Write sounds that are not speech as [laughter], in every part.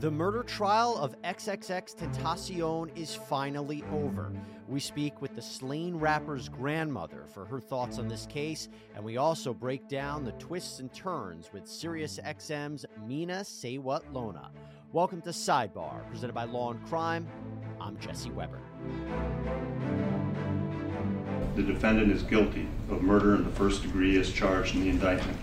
The murder trial of XXX Tentacion is finally over. We speak with the slain rapper's grandmother for her thoughts on this case, and we also break down the twists and turns with SiriusXM's Mina Say What Llona. Welcome to Sidebar, presented by Law and Crime. I'm Jesse Weber. The defendant is guilty of murder in the first degree as charged in the indictment.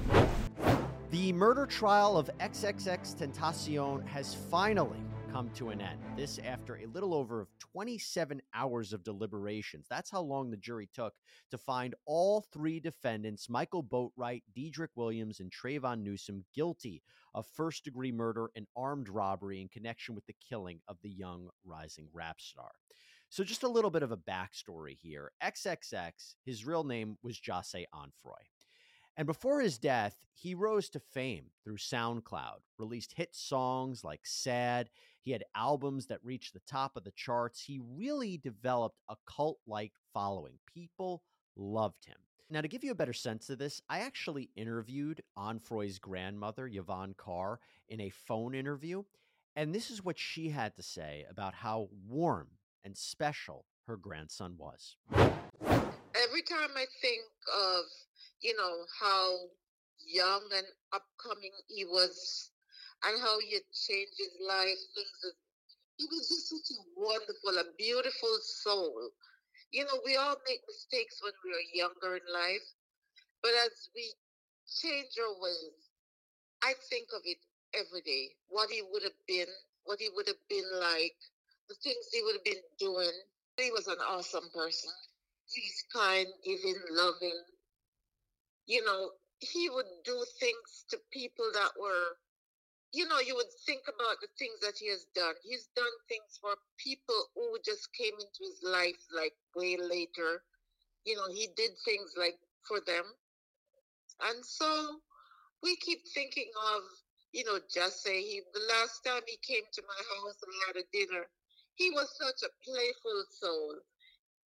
The murder trial of XXX Tentacion has finally come to an end. This after a little over 27 hours of deliberations. That's how long the jury took to find all three defendants, Michael Boatwright, Dedrick Williams, and Trayvon Newsome, guilty of first degree murder and armed robbery in connection with the killing of the young rising rap star. So, just a little bit of a backstory here. XXX, his real name was Jahseh Onfroy. And before his death, he rose to fame through SoundCloud, released hit songs like Sad. He had albums that reached the top of the charts. He really developed a cult like following. People loved him. Now, to give you a better sense of this, I actually interviewed Onfroy's grandmother, Yvonne Carr, in a phone interview. And this is what she had to say about how warm and special her grandson was. Every time I think of you know, how young and upcoming he was and how he had changed his life. Things he was just such a wonderful, a beautiful soul. You know, we all make mistakes when we are younger in life, but as we change our ways, I think of it every day. What he would have been, what he would have been like, the things he would have been doing. He was an awesome person. He's kind, giving, loving, you know, he would do things to people that were, you know, you would think about the things that he has done. He's done things for people who just came into his life like way later. You know, he did things like for them. And so we keep thinking of, you know, just say he the last time he came to my house and had a dinner, he was such a playful soul.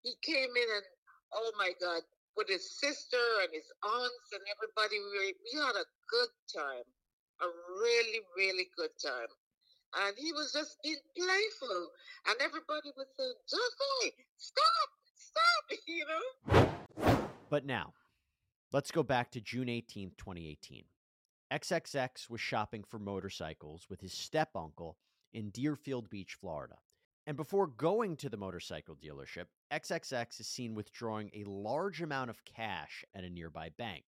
He came in and oh my God, with his sister and his aunts and everybody. We, we had a good time, a really, really good time. And he was just being playful. And everybody would say, Jesse, stop, stop, [laughs] you know? But now, let's go back to June 18th, 2018. XXX was shopping for motorcycles with his step uncle in Deerfield Beach, Florida. And before going to the motorcycle dealership, XXX is seen withdrawing a large amount of cash at a nearby bank.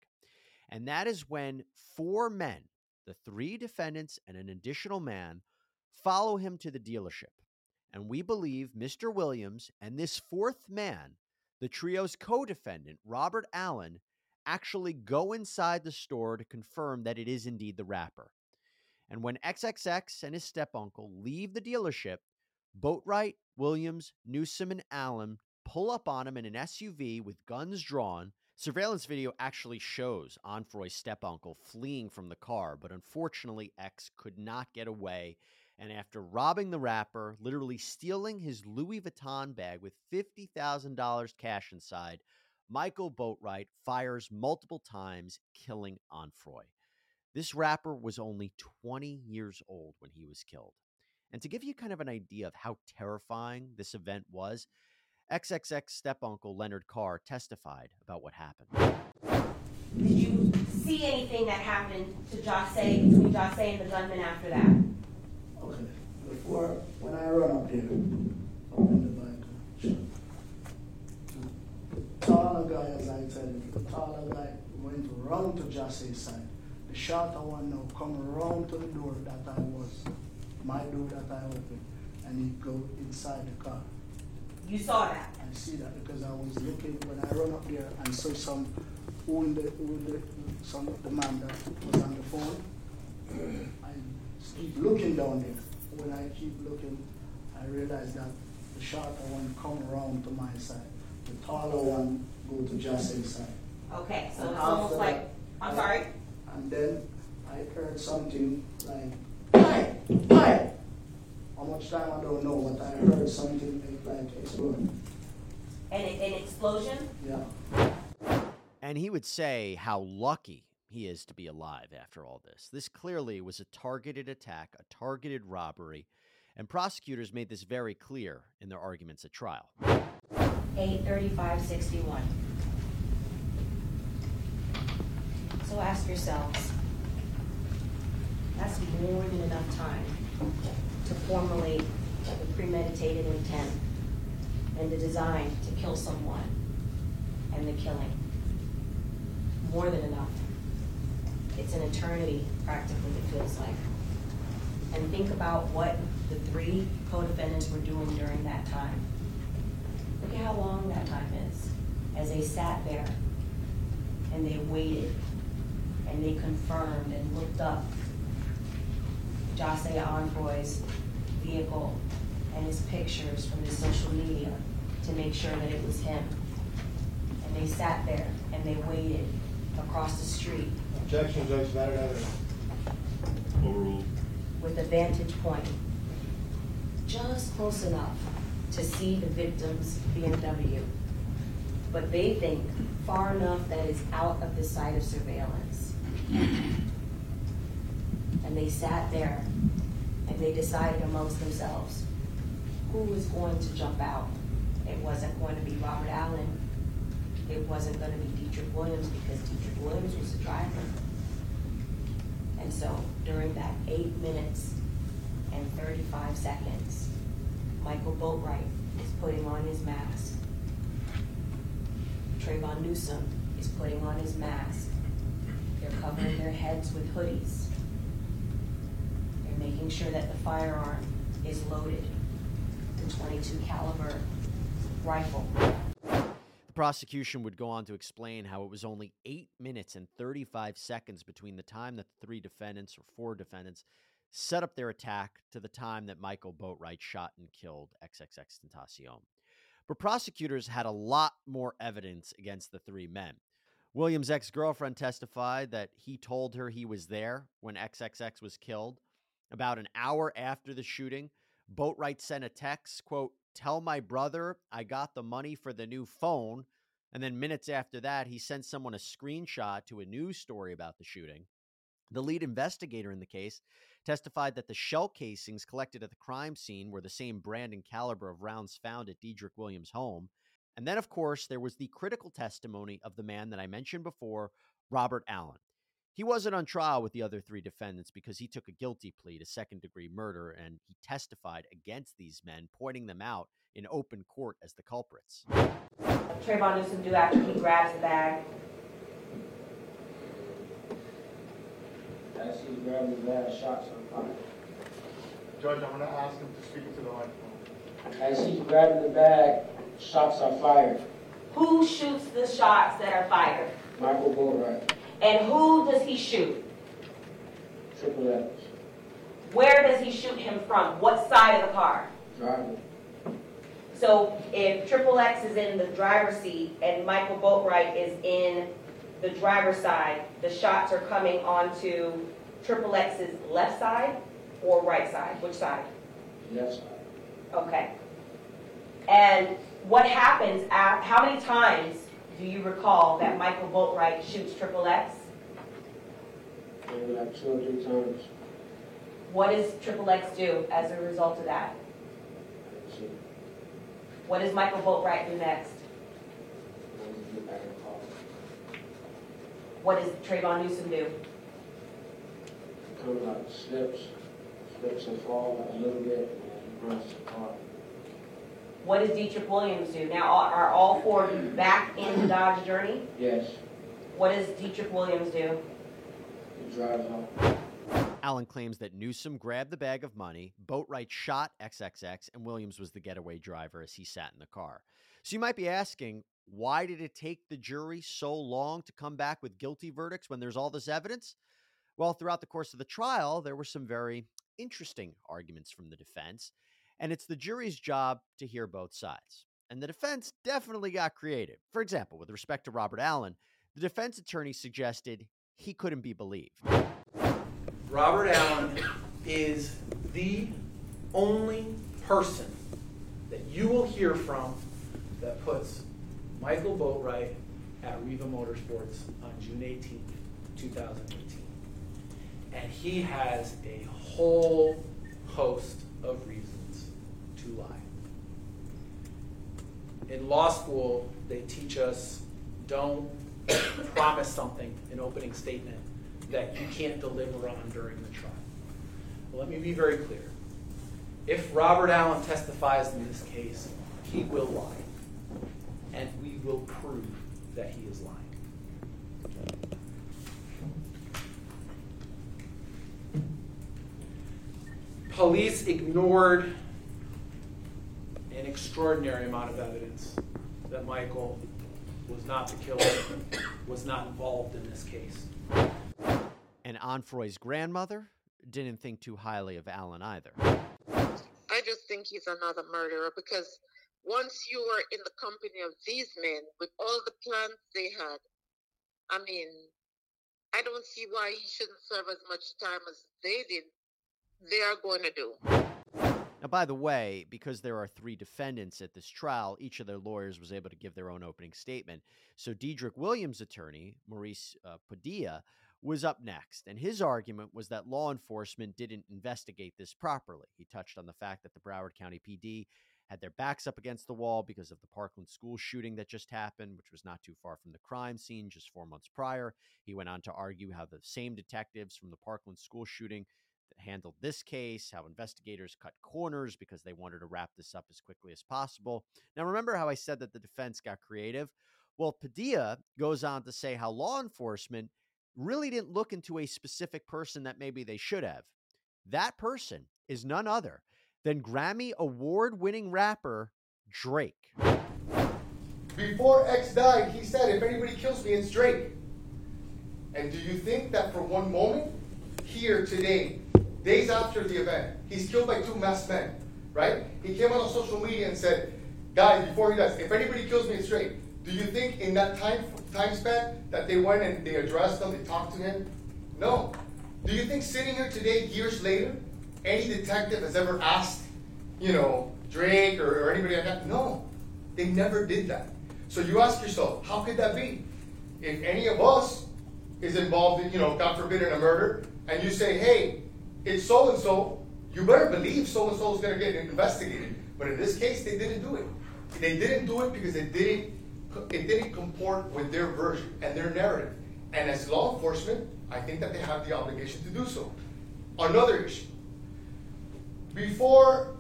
And that is when four men, the three defendants and an additional man, follow him to the dealership. And we believe Mr. Williams and this fourth man, the trio's co defendant, Robert Allen, actually go inside the store to confirm that it is indeed the rapper. And when XXX and his step uncle leave the dealership, Boatwright, Williams, Newsome, and Allen pull up on him in an SUV with guns drawn. Surveillance video actually shows Onfroy's step uncle fleeing from the car, but unfortunately, X could not get away. And after robbing the rapper, literally stealing his Louis Vuitton bag with $50,000 cash inside, Michael Boatwright fires multiple times, killing Onfroy. This rapper was only 20 years old when he was killed. And to give you kind of an idea of how terrifying this event was, XXX step uncle Leonard Carr testified about what happened. Did you see anything that happened to Jahseh between Jahseh and the gunman after that? Okay. Before, when I run up there, up in the bike. Taller guy, as I tell you, the taller guy went round to Jahseh's side. The shorter one now come around to the door that I was, my door that I opened, and he go inside the car. You saw that? I see that because I was looking when I run up there and saw some in the, who in the some the man that was on the phone. [clears throat] I keep looking down there. When I keep looking, I realize that the shorter one come around to my side. The taller one go to Jahseh's side. Okay, so And it's almost after like, that, I'm I- sorry? And then I heard something like, hi, hi. How much time I don't know, but I heard something like, like explode. And it, an explosion? Yeah. And he would say how lucky he is to be alive after all this. This clearly was a targeted attack, a targeted robbery, and prosecutors made this very clear in their arguments at trial. Eight thirty-five sixty-one. So ask yourselves, that's more than enough time to formulate the premeditated intent and the design to kill someone and the killing. More than enough. It's an eternity, practically, it feels like. And think about what the three co-defendants were doing during that time. Look at how long that time is. As they sat there and they waited and they confirmed and looked up Jahseh Onfroy's vehicle and his pictures from his social media to make sure that it was him. And they sat there and they waited across the street Objection, Judge, matter evidence. Overruled. with a vantage point just close enough to see the victim's BMW. But they think far enough that it's out of the sight of surveillance. And they sat there and they decided amongst themselves who was going to jump out. It wasn't going to be Robert Allen. It wasn't going to be Dedrick Williams because Dedrick Williams was the driver. And so during that eight minutes and 35 seconds, Michael Boatwright is putting on his mask. Trayvon Newsome is putting on his mask. They're covering their heads with hoodies. Making sure that the firearm is loaded, the 22 caliber rifle. The prosecution would go on to explain how it was only eight minutes and 35 seconds between the time that the three defendants or four defendants set up their attack to the time that Michael Boatwright shot and killed XXX Tentacion. But prosecutors had a lot more evidence against the three men. Williams' ex girlfriend testified that he told her he was there when XXX was killed. About an hour after the shooting, Boatwright sent a text, quote, Tell my brother I got the money for the new phone. And then minutes after that, he sent someone a screenshot to a news story about the shooting. The lead investigator in the case testified that the shell casings collected at the crime scene were the same brand and caliber of rounds found at Dedrick Williams' home. And then, of course, there was the critical testimony of the man that I mentioned before, Robert Allen. He wasn't on trial with the other three defendants because he took a guilty plea to second degree murder and he testified against these men, pointing them out in open court as the culprits. Trayvon Newsome do after he grabs the bag? As he's grabbing the bag, shots are fired. Judge, I'm gonna ask him to speak to the microphone. As he's grabbing the bag, shots are fired. Who shoots the shots that are fired? Michael Boatwright, And who does he shoot? triple X, Where does he shoot him from? What side of the car? driver. So if Triple X is in the driver's seat and Michael Boatwright is in the driver's side, the shots are coming onto Triple X's left side or right side? Which side? left side. Okay. And what happens, af how many times do you recall that Michael Boatwright shoots Triple X? Maybe like two or three times. What does Triple X do as a result of that? What does Michael Boatwright do next? I want to get back in the car. What does Trayvon Newsome do? Kind of like slips, slips and falls a little bit, and runs the car. What does Dedrick Williams do? Now, are are all four back in the Dodge Journey? Yes, What does Dedrick Williams do? he drives home. Allen claims that Newsome grabbed the bag of money, Boatwright shot XXX, and Williams was the getaway driver as he sat in the car. So you might be asking, why did it take the jury so long to come back with guilty verdicts when there's all this evidence? Well, throughout the course of the trial, there were some very interesting arguments from the defense, and it's the jury's job to hear both sides. And the defense definitely got creative. For example, with respect to Robert Allen, the defense attorney suggested he couldn't be believed. Robert Allen is the only person that you will hear from that puts Michael Boatwright at Riva Motorsports on June 18th, 2018. And he has a whole host of reasons lie. In law school, they teach us don't promise something in opening statement that you can't deliver on during the trial. Well, let me be very clear. If Robert Allen testifies in this case, he will lie. And we will prove that he is lying. Police ignored extraordinary amount of evidence that Michael was not the killer, was not involved in this case. And Onfroy's grandmother didn't think too highly of Allen either. I just think he's another murderer because once you were in the company of these men with all the plans they had, I mean, I don't see why he shouldn't serve as much time as they did. They are going to do. Now, by the way, because there are three defendants at this trial, each of their lawyers was able to give their own opening statement. So, Dedrick Williams' attorney, Maurice uh, Padilla, was up next. And his argument was that law enforcement didn't investigate this properly. He touched on the fact that the Broward County PD had their backs up against the wall because of the Parkland school shooting that just happened, which was not too far from the crime scene just four months prior. He went on to argue how the same detectives from the Parkland school shooting handled this case, how investigators cut corners because they wanted to wrap this up as quickly as possible. Now, remember how I said that the defense got creative? Well, Padilla goes on to say how law enforcement really didn't look into a specific person that maybe they should have. That person is none other than Grammy award winning rapper Drake. Before X died, he said, if anybody kills me, it's Drake. And do you think that for one moment, here today, days after the event, he's killed by two masked men, right? He came out on social media and said, guys, before he dies, if anybody kills me, it's Drake. Do you think in that time time span that they went and they addressed him, they talked to him? No. Do you think sitting here today, years later, any detective has ever asked, you know, Drake or, or anybody like that? No. They never did that. So you ask yourself, how could that be? If any of us is involved in, you know, God forbid, in a murder, and you say, hey, it's so and so, you better believe so and so is going to get investigated. But in this case, they didn't do it. They didn't do it because it didn't it didn't comport with their version and their narrative. And as law enforcement, I think that they have the obligation to do so. Another issue. Before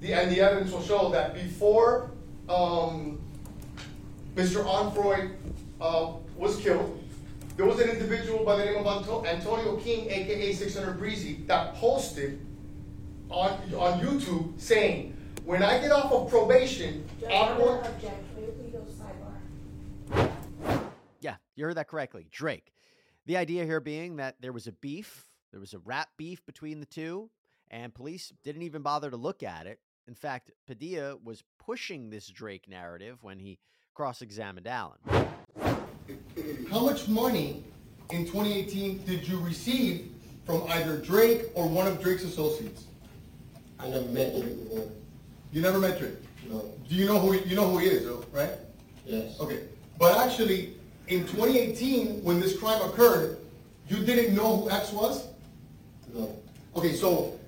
the and the evidence will show that before um, Mr. Onfroy uh, was killed, there was an individual by the name of Anto- Antonio King, aka 600 Breezy, that posted on on YouTube saying, "When I get off of probation, I'm going." Yeah, you heard that correctly. Drake. The idea here being that there was a beef, there was a rap beef between the two, and police didn't even bother to look at it. In fact, Padilla was pushing this Drake narrative when he cross examined Allen. How much money in 2018 did you receive from either Drake or one of Drake's associates? I never met Drake before. You never met Drake. No. Do you know who he, you know who he is, though, right? Yes. Okay. But actually, in 2018, when this crime occurred, you didn't know who X was. No. Okay, so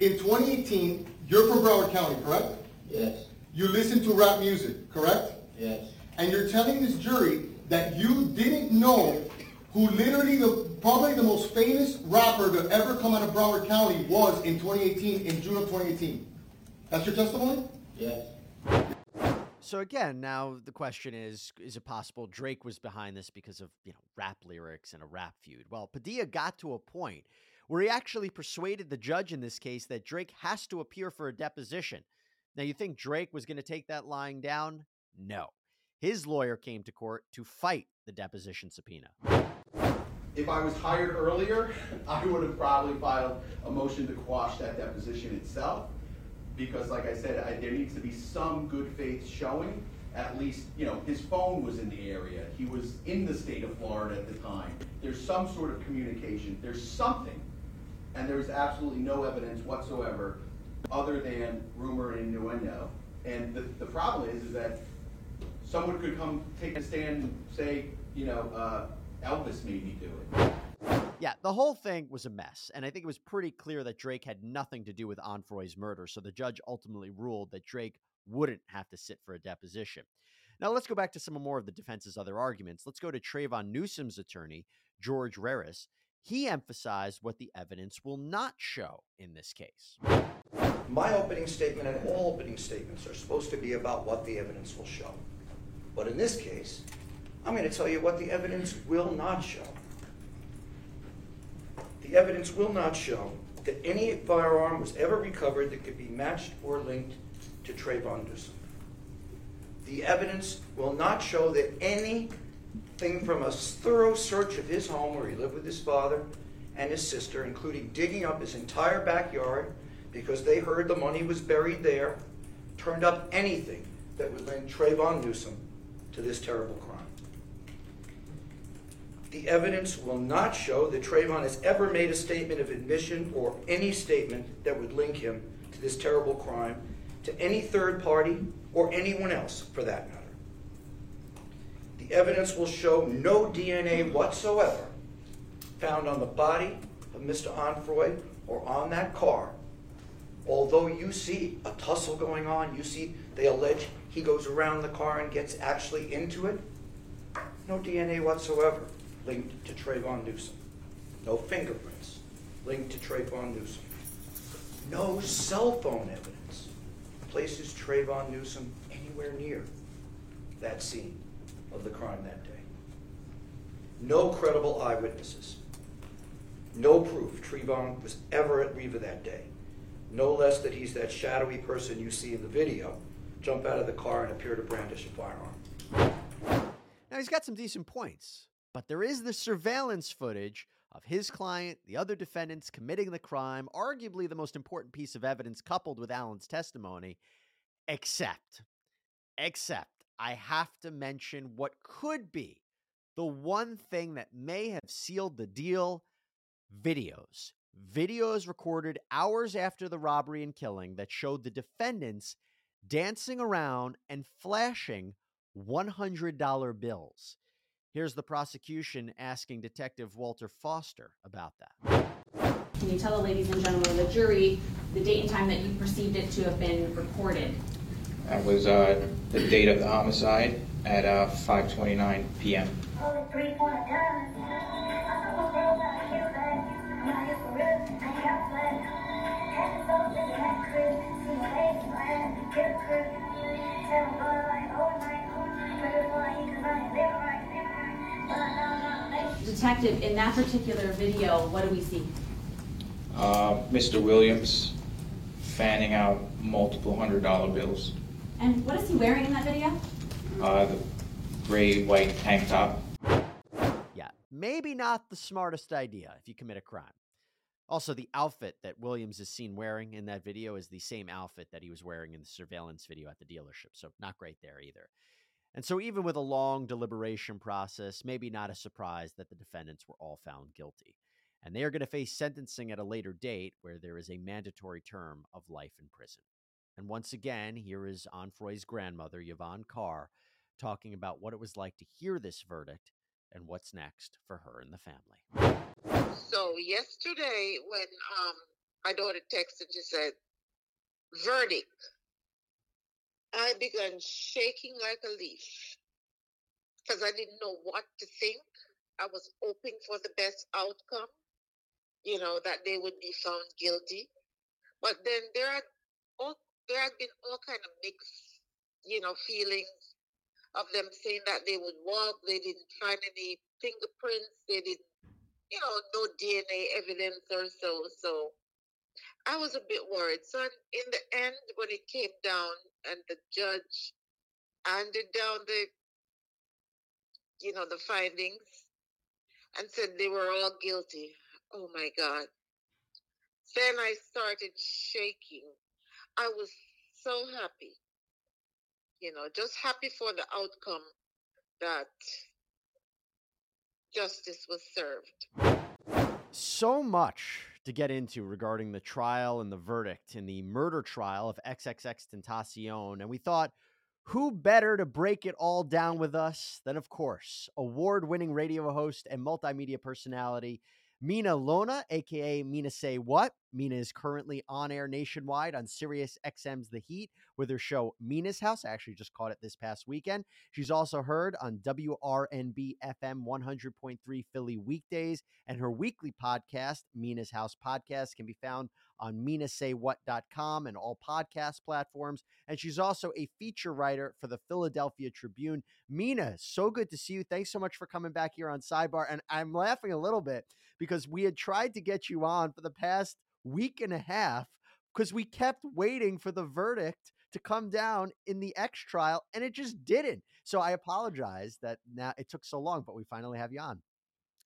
in 2018, you're from Broward County, correct? Yes. You listen to rap music, correct? Yes. And you're telling this jury that you didn't know who literally the probably the most famous rapper to ever come out of Broward County was in 2018, in June of 2018. That's your testimony? Yes. So again, now the question is: Is it possible Drake was behind this because of you know rap lyrics and a rap feud? Well, Padilla got to a point where he actually persuaded the judge in this case that Drake has to appear for a deposition. Now, you think Drake was going to take that lying down? No. His lawyer came to court to fight the deposition subpoena. If I was hired earlier, [laughs] I would have probably filed a motion to quash that deposition itself because like I said, I, there needs to be some good faith showing. At least, you know, his phone was in the area. He was in the state of Florida at the time. There's some sort of communication. There's something. And there's absolutely no evidence whatsoever other than rumor and innuendo. And the, the problem is, is that someone could come take a stand and say, you know, uh, Elvis made me do it. Yeah, the whole thing was a mess, and I think it was pretty clear that Drake had nothing to do with Onfroy's murder, so the judge ultimately ruled that Drake wouldn't have to sit for a deposition. Now, let's go back to some more of the defense's other arguments. Let's go to Trayvon Newsome's attorney, George Raris. He emphasized what the evidence will not show in this case. My opening statement and all opening statements are supposed to be about what the evidence will show. But in this case, I'm going to tell you what the evidence will not show the evidence will not show that any firearm was ever recovered that could be matched or linked to Trayvon Newsome. The evidence will not show that anything from a thorough search of his home where he lived with his father and his sister, including digging up his entire backyard because they heard the money was buried there, turned up anything that would link Trayvon Newsome to this terrible crime the evidence will not show that Trayvon has ever made a statement of admission or any statement that would link him to this terrible crime to any third party or anyone else for that matter. The evidence will show no DNA whatsoever found on the body of Mr. Onfroy or on that car. Although you see a tussle going on, you see they allege he goes around the car and gets actually into it. No DNA whatsoever linked to Trayvon Newsome. No fingerprints linked to Trayvon Newsome. No cell phone evidence places Trayvon Newsome anywhere near that scene of the crime that day. No credible eyewitnesses. No proof Trayvon was ever at Riva that day. No less that he's that shadowy person you see in the video jump out of the car and appear to brandish a firearm. Now, he's got some decent points. But there is the surveillance footage of his client, the other defendants committing the crime, arguably the most important piece of evidence coupled with Allen's testimony, except, except I have to mention what could be the one thing that may have sealed the deal videos. Videos recorded hours after the robbery and killing that showed the defendants dancing around and flashing $100 bills. Here's the prosecution asking Detective Walter Foster about that. Can you tell the ladies and gentlemen of the jury the date and time that you perceived it to have been recorded? That was uh, the date of the homicide at uh, 5:29 p.m. Detective, in that particular video, what do we see? Uh, Mr. Williams fanning out multiple hundred dollar bills. And what is he wearing in that video? Uh, the gray white tank top. Yeah, maybe not the smartest idea if you commit a crime. Also, the outfit that Williams is seen wearing in that video is the same outfit that he was wearing in the surveillance video at the dealership. So, not great there either. And so, even with a long deliberation process, maybe not a surprise that the defendants were all found guilty. And they are going to face sentencing at a later date where there is a mandatory term of life in prison. And once again, here is Onfroy's grandmother, Yvonne Carr, talking about what it was like to hear this verdict and what's next for her and the family. So yesterday, when um, my daughter texted, she said, "Verdict." I began shaking like a leaf because I didn't know what to think. I was hoping for the best outcome, you know, that they would be found guilty. But then there are all there had been all kind of mixed, you know, feelings of them saying that they would walk, they didn't find any fingerprints, they didn't, you know, no DNA evidence or so. So I was a bit worried. So in the end, when it came down and the judge handed down the, you know, the findings and said they were all guilty. Oh my God. Then I started shaking. I was so happy, you know, just happy for the outcome that justice was served. So much to get into regarding the trial and the verdict in the murder trial of XXX Tentacion. And we thought, who better to break it all down with us than, of course, award winning radio host and multimedia personality, Mina Llona, aka Mina Say What. Mina is currently on air nationwide on Sirius XM's The Heat with her show Mina's House. I actually just caught it this past weekend. She's also heard on WRNB FM 100.3 Philly weekdays, and her weekly podcast, Mina's House Podcast, can be found on minasaywhat.com and all podcast platforms. And she's also a feature writer for the Philadelphia Tribune. Mina, so good to see you. Thanks so much for coming back here on Sidebar. And I'm laughing a little bit because we had tried to get you on for the past week and a half because we kept waiting for the verdict to come down in the X trial and it just didn't. So I apologize that now it took so long, but we finally have you on.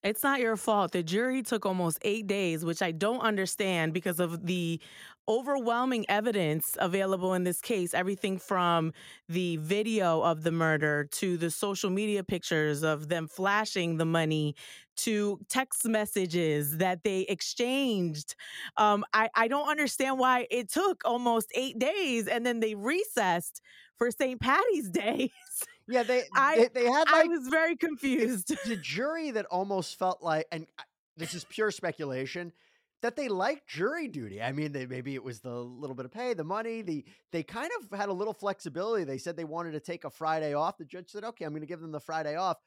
It's not your fault. The jury took almost eight days, which I don't understand because of the overwhelming evidence available in this case. Everything from the video of the murder to the social media pictures of them flashing the money to text messages that they exchanged. Um, I, I don't understand why it took almost eight days and then they recessed for St. Patty's [laughs] Day. Yeah, they I they, they had I was very confused. [laughs] the jury that almost felt like, and this is pure speculation, that they liked jury duty. I mean, they maybe it was the little bit of pay, the money. The they kind of had a little flexibility. They said they wanted to take a Friday off. The judge said, "Okay, I'm going to give them the Friday off."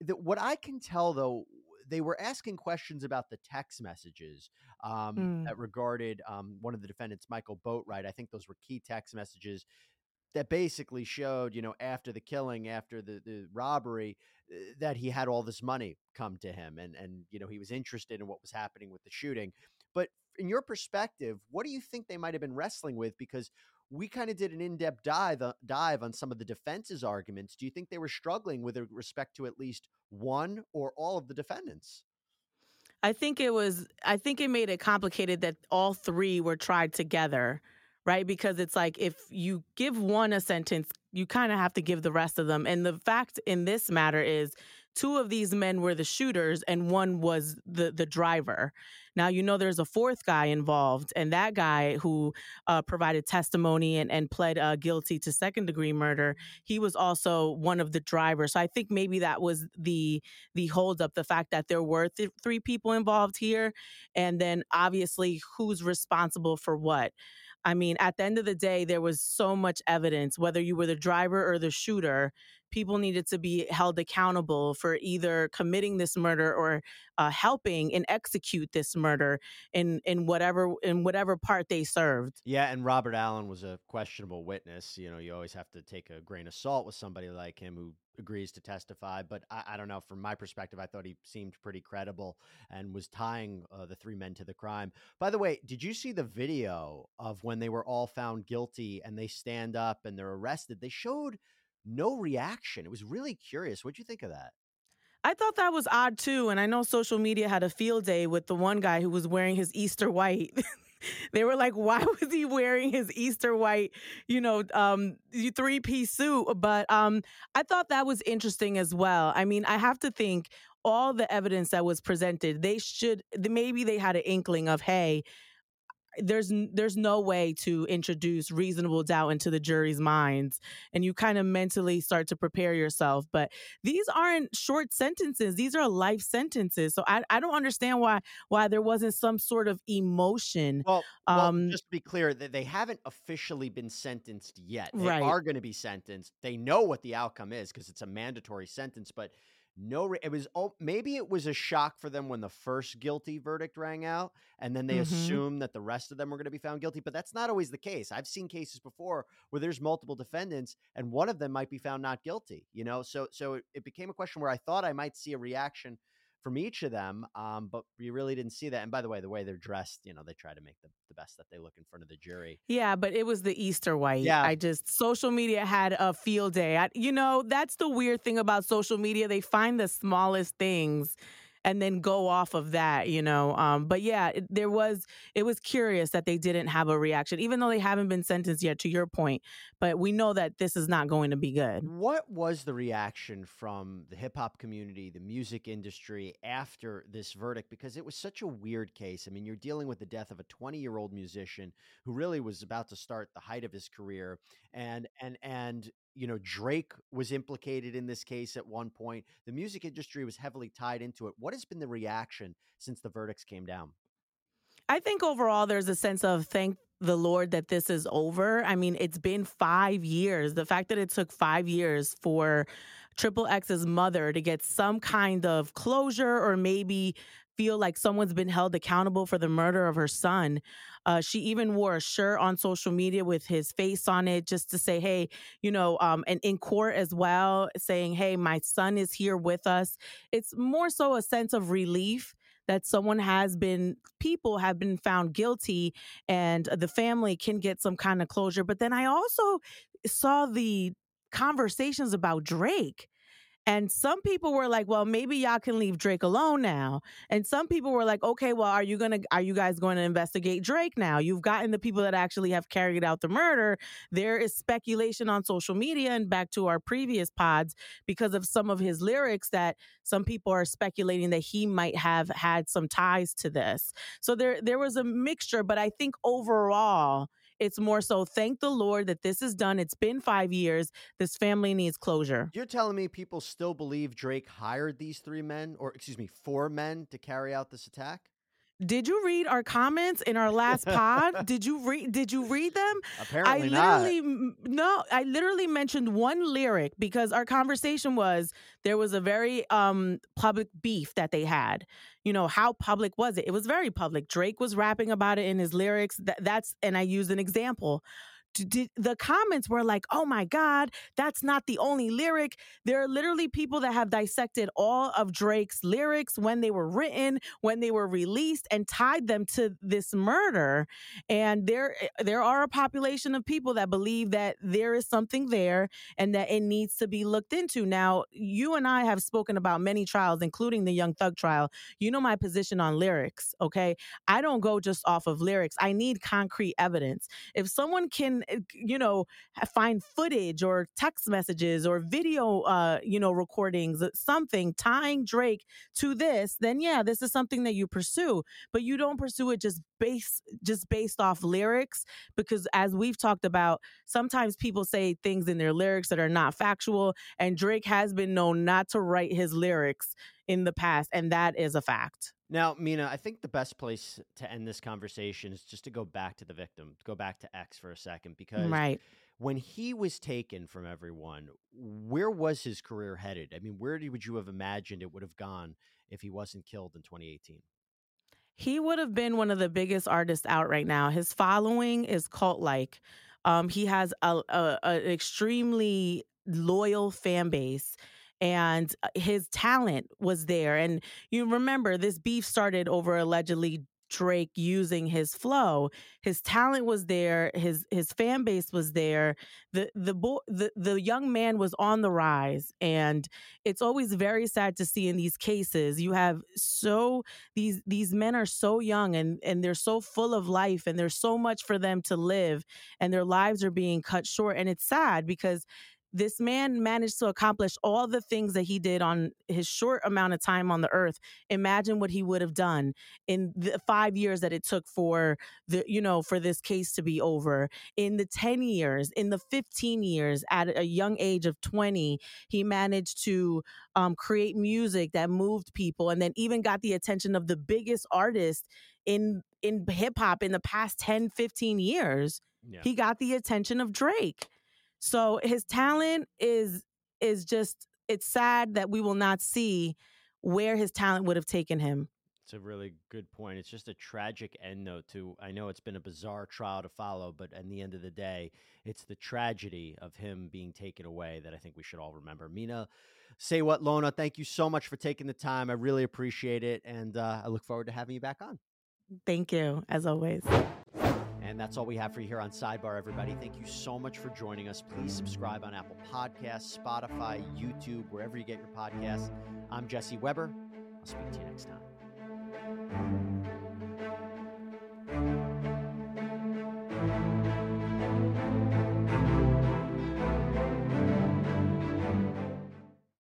The, what I can tell though, they were asking questions about the text messages um, Mm. that regarded um, one of the defendants, Michael Boatwright. I think those were key text messages that basically showed, you know, after the killing, after the, the robbery, uh, that he had all this money come to him and, and, you know, he was interested in what was happening with the shooting. But in your perspective, what do you think they might have been wrestling with? Because we kind of did an in-depth dive uh, dive on some of the defense's arguments. Do you think they were struggling with respect to at least one or all of the defendants? I think it was I think it made it complicated that all three were tried together, right? Because it's like if you give one a sentence, you kind of have to give the rest of them. And the fact in this matter is two of these men were the shooters and one was the the driver. Now you know there's a fourth guy involved, and that guy who uh, provided testimony and, and pled uh, guilty to second degree murder, he was also one of the drivers. So I think maybe that was the the holdup, the fact that there were th- three people involved here, and then obviously who's responsible for what. I mean, at the end of the day, there was so much evidence, whether you were the driver or the shooter, people needed to be held accountable for either committing this murder or uh, helping and execute this murder in, in whatever in whatever part they served. Yeah, and Robert Allen was a questionable witness. You know, you always have to take a grain of salt with somebody like him who agrees to testify. But I, I don't know. From my perspective, I thought he seemed pretty credible and was tying uh, the three men to the crime. By the way, did you see the video of when they were all found guilty and they stand up and they're arrested? They showed no reaction. It was really curious. What'd you think of that? I thought that was odd too. And I know social media had a field day with the one guy who was wearing his Easter white. [laughs] they were like, why [laughs] was he wearing his Easter white, you know, um, three piece suit? But um, I thought that was interesting as well. I mean, I have to think all the evidence that was presented, they should, maybe they had an inkling of, hey, there's there's no way to introduce reasonable doubt into the jury's minds and you kind of mentally start to prepare yourself but these aren't short sentences these are life sentences so i, I don't understand why why there wasn't some sort of emotion well, well um just to be clear that they haven't officially been sentenced yet they Right. are going to be sentenced they know what the outcome is because it's a mandatory sentence but No, it was oh, maybe it was a shock for them when the first guilty verdict rang out, and then they Mhm. assumed that the rest of them were going to be found guilty. But that's not always the case. I've seen cases before where there's multiple defendants, and one of them might be found not guilty. You know, so so it, it became a question where I thought I might see a reaction from each of them, um, but we really didn't see that. And by the way, the way they're dressed, you know, they try to make the, the best that they look in front of the jury. Yeah, but it was the Easter white. Yeah. I just social media had a field day. I, you know, that's the weird thing about social media. They find the smallest things and then go off of that, you know. Um, but yeah, it, there was it was curious that they didn't have a reaction, even though they haven't been sentenced yet. To your point, but we know that this is not going to be good. What was the reaction from the hip hop community, the music industry after this verdict? Because it was such a weird case. I mean, you're dealing with the death of a 20 year old musician who really was about to start the height of his career, and and and you know Drake was implicated in this case at one point. The music industry was heavily tied into it. What has been the reaction since the verdicts came down? I think overall there's a sense of thank the Lord that this is over. I mean, it's been five years. The fact that it took five years for Triple X's mother to get some kind of closure or maybe feel like someone's been held accountable for the murder of her son. Uh, she even wore a shirt on social media with his face on it just to say, hey, you know, um, and in court as well, saying, hey, my son is here with us. It's more so a sense of relief that someone has been people have been found guilty and the family can get some kind of closure but then i also saw the conversations about drake and some people were like, well, maybe y'all can leave Drake alone now. And some people were like, okay, well, are you going to, are you guys going to investigate Drake now? You've gotten the people that actually have carried out the murder. There is speculation on social media and back to our previous pods because of some of his lyrics that some people are speculating that he might have had some ties to this. So there, there was a mixture, but I think overall, it's more so thank the Lord that this is done. It's been five years. This family needs closure. You're telling me people still believe Drake hired these three men, or excuse me, four men to carry out this attack? Did you read our comments in our last [laughs] pod? Did you read did you read them? Apparently I not. literally m- no, I literally mentioned one lyric because our conversation was there was a very um public beef that they had. You know, how public was it? It was very public. Drake was rapping about it in his lyrics. That, that's and I used an example. Did, the comments were like, "Oh my God, that's not the only lyric." There are literally people that have dissected all of Drake's lyrics when they were written, when they were released, and tied them to this murder. And there, eh, there are a population of people that believe that there is something there and that it needs to be looked into. Now, you and I have spoken about many trials, including the Young Thug trial. You know my position on lyrics. Okay, I don't go just off of lyrics. I need concrete evidence. If someone can, uh, you know, find footage or text messages or video, uh, you know, recordings, uh, something tying Drake to this, then yeah, this is something that you pursue. But you don't pursue it just based just based off lyrics because as we've talked about, sometimes people say things in their lyrics that are not factual, and Drake has been known not to write his lyrics in the past, and that is a fact. Now, Mina, I think the best place to end this conversation is just to go back to the victim, go back to X for a second, because Right. when he was taken from everyone, where was his career headed? I mean, where would you have imagined it would have gone if he wasn't killed in 2018? he would have been one of the biggest artists out right now. His following is cult like. Um, he has a, a, an extremely loyal fan base. And uh, his talent was there. And you remember this beef started over allegedly Drake using his flow. His talent was there. His his fan base was there. The the boy the, the young man was on the rise. And it's always very sad to see in these cases. You have so these these men are so young and and they're so full of life and there's so much for them to live and their lives are being cut short. And it's sad because this man managed to accomplish all the things that he did on his short amount of time on the earth. Imagine what he would have done in the 5 years that it took for the you know for this case to be over. In the 10 years in the 15 years at a young age of 20 he managed to um, create music that moved people and then even got the attention of the biggest artist in in hip hop in the past 10 15 years. Yeah. he got the attention of Drake so his talent is is just it's sad that we will not see where his talent would have taken him. It's a really good point. It's just a tragic end note to. I know it's been a bizarre trial to follow, but at the end of the day, it's the tragedy of him being taken away that I think we should all remember. Mina, say what, Llona. Thank you so much for taking the time. I really appreciate it, and uh, I look forward to having you back on. Thank you, as always. And that's all we have for you here on Sidebar, everybody. Thank you so much for joining us. Please subscribe on Apple Podcasts, Spotify, YouTube, wherever you get your podcasts. I'm Jesse Weber. I'll speak to you next time.